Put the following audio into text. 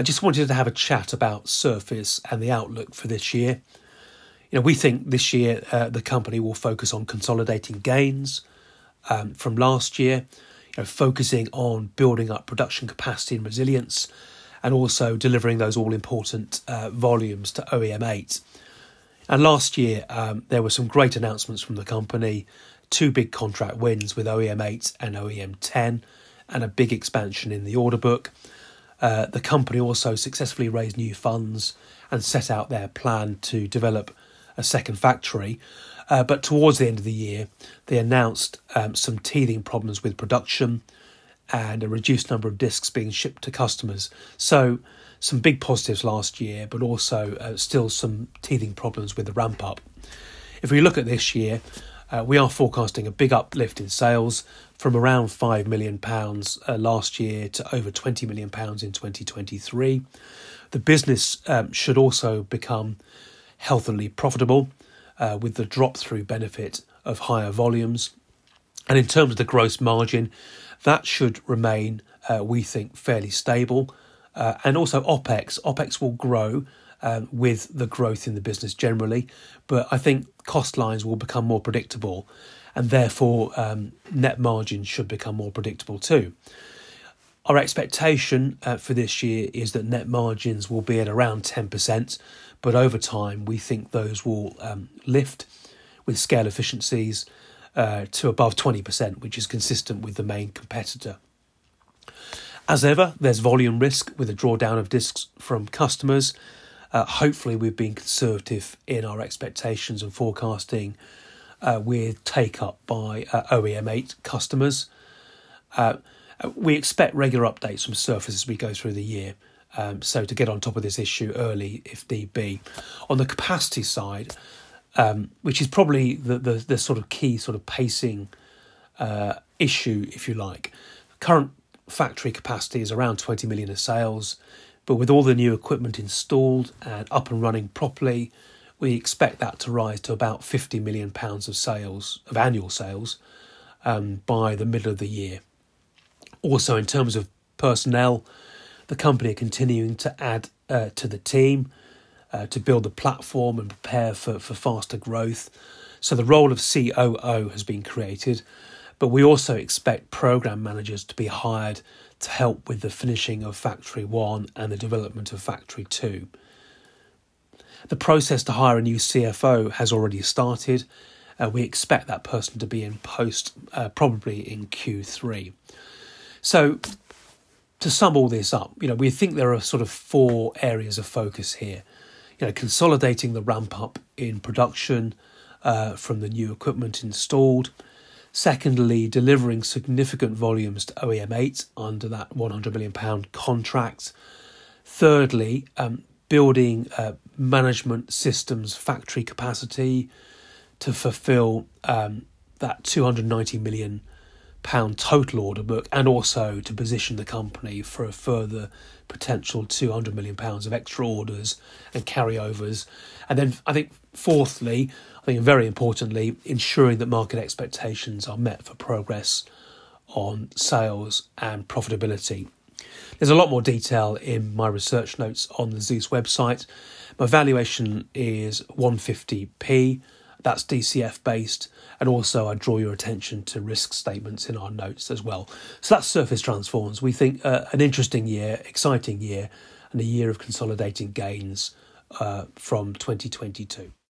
I just wanted to have a chat about Surface and the outlook for this year. You know, we think this year uh, the company will focus on consolidating gains um, from last year, you know, focusing on building up production capacity and resilience, and also delivering those all important uh, volumes to OEM 8. And last year, um, there were some great announcements from the company two big contract wins with OEM 8 and OEM 10, and a big expansion in the order book. Uh, the company also successfully raised new funds and set out their plan to develop a second factory. Uh, but towards the end of the year, they announced um, some teething problems with production and a reduced number of discs being shipped to customers. So, some big positives last year, but also uh, still some teething problems with the ramp up. If we look at this year, uh, we are forecasting a big uplift in sales from around £5 million uh, last year to over £20 million in 2023. The business um, should also become healthily profitable uh, with the drop through benefit of higher volumes. And in terms of the gross margin, that should remain, uh, we think, fairly stable. Uh, and also OPEX, OPEX will grow um, with the growth in the business generally. But I think cost lines will become more predictable, and therefore um, net margins should become more predictable too. Our expectation uh, for this year is that net margins will be at around 10%, but over time we think those will um, lift with scale efficiencies uh, to above 20%, which is consistent with the main competitor. As ever, there's volume risk with a drawdown of discs from customers uh, hopefully, we've been conservative in our expectations and forecasting uh, with take up by uh, OEM8 customers. Uh, we expect regular updates from Surface as we go through the year. Um, so to get on top of this issue early, if need be. On the capacity side, um, which is probably the, the, the sort of key sort of pacing uh, issue, if you like. Current factory capacity is around 20 million of sales. But with all the new equipment installed and up and running properly, we expect that to rise to about 50 million pounds of sales, of annual sales, um, by the middle of the year. Also, in terms of personnel, the company are continuing to add uh, to the team uh, to build the platform and prepare for, for faster growth. So, the role of COO has been created, but we also expect program managers to be hired to help with the finishing of Factory 1 and the development of Factory 2. The process to hire a new CFO has already started. Uh, we expect that person to be in post uh, probably in Q3. So, to sum all this up, you know, we think there are sort of four areas of focus here. You know, consolidating the ramp up in production uh, from the new equipment installed, Secondly, delivering significant volumes to OEM 8 under that £100 million contract. Thirdly, um, building uh, management systems factory capacity to fulfill um, that 290 million pound total order book and also to position the company for a further potential 200 million pounds of extra orders and carryovers and then i think fourthly I think very importantly, ensuring that market expectations are met for progress on sales and profitability. There's a lot more detail in my research notes on the Zeus website. My valuation is 150p, that's DCF based, and also I draw your attention to risk statements in our notes as well. So that's Surface Transforms. We think uh, an interesting year, exciting year, and a year of consolidating gains uh, from 2022.